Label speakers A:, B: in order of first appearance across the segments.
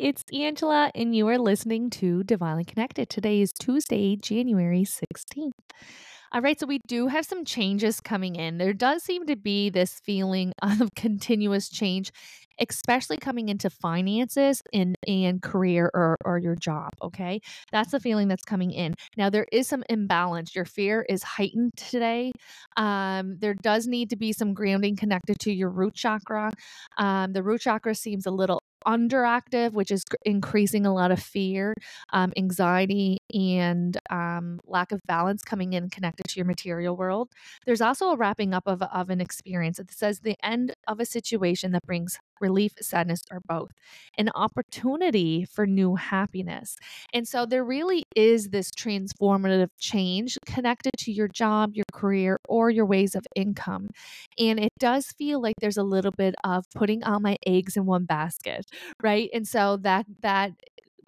A: it's Angela, and you are listening to Divinely Connected. Today is Tuesday, January 16th. All right, so we do have some changes coming in. There does seem to be this feeling of continuous change, especially coming into finances and, and career or, or your job. Okay, that's the feeling that's coming in. Now, there is some imbalance. Your fear is heightened today. Um, there does need to be some grounding connected to your root chakra. Um, the root chakra seems a little underactive, which is increasing a lot of fear, um, anxiety, and um, lack of balance coming in connected to your material world. There's also a wrapping up of, of an experience. It says the end of a situation that brings relief, sadness, or both, an opportunity for new happiness. And so there really is this transformative change connected to your job, your career, or your ways of income. And it does feel like there's a little bit of putting all my eggs in one basket, right? And so that that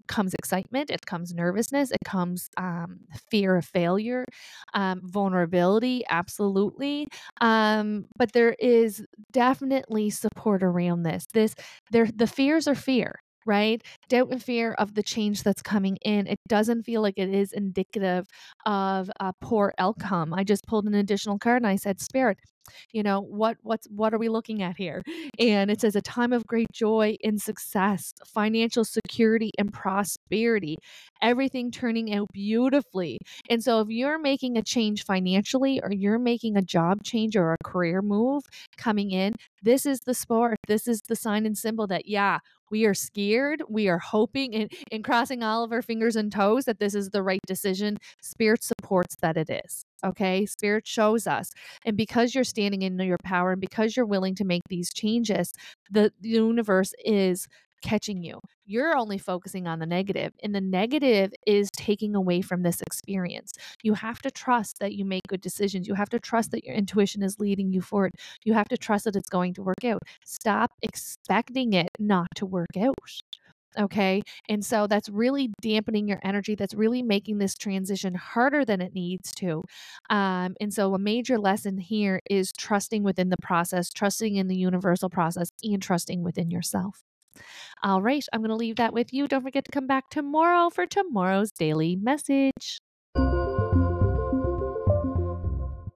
A: comes excitement, it comes nervousness, it comes um, fear of failure, um, vulnerability, absolutely. Um, but there is definitely support around this. This there the fears are fear right? Doubt and fear of the change that's coming in. It doesn't feel like it is indicative of a poor outcome. I just pulled an additional card and I said, Spirit, you know what what's what are we looking at here and it says a time of great joy and success financial security and prosperity everything turning out beautifully and so if you're making a change financially or you're making a job change or a career move coming in this is the sport this is the sign and symbol that yeah we are scared. We are hoping and, and crossing all of our fingers and toes that this is the right decision. Spirit supports that it is. Okay. Spirit shows us. And because you're standing in your power and because you're willing to make these changes, the, the universe is catching you. You're only focusing on the negative, and the negative is taking away from this experience. You have to trust that you make good decisions. You have to trust that your intuition is leading you forward. You have to trust that it's going to work out. Stop expecting it not to work out. Okay. And so that's really dampening your energy. That's really making this transition harder than it needs to. Um, and so a major lesson here is trusting within the process, trusting in the universal process, and trusting within yourself. All right, I'm going to leave that with you. Don't forget to come back tomorrow for tomorrow's daily message.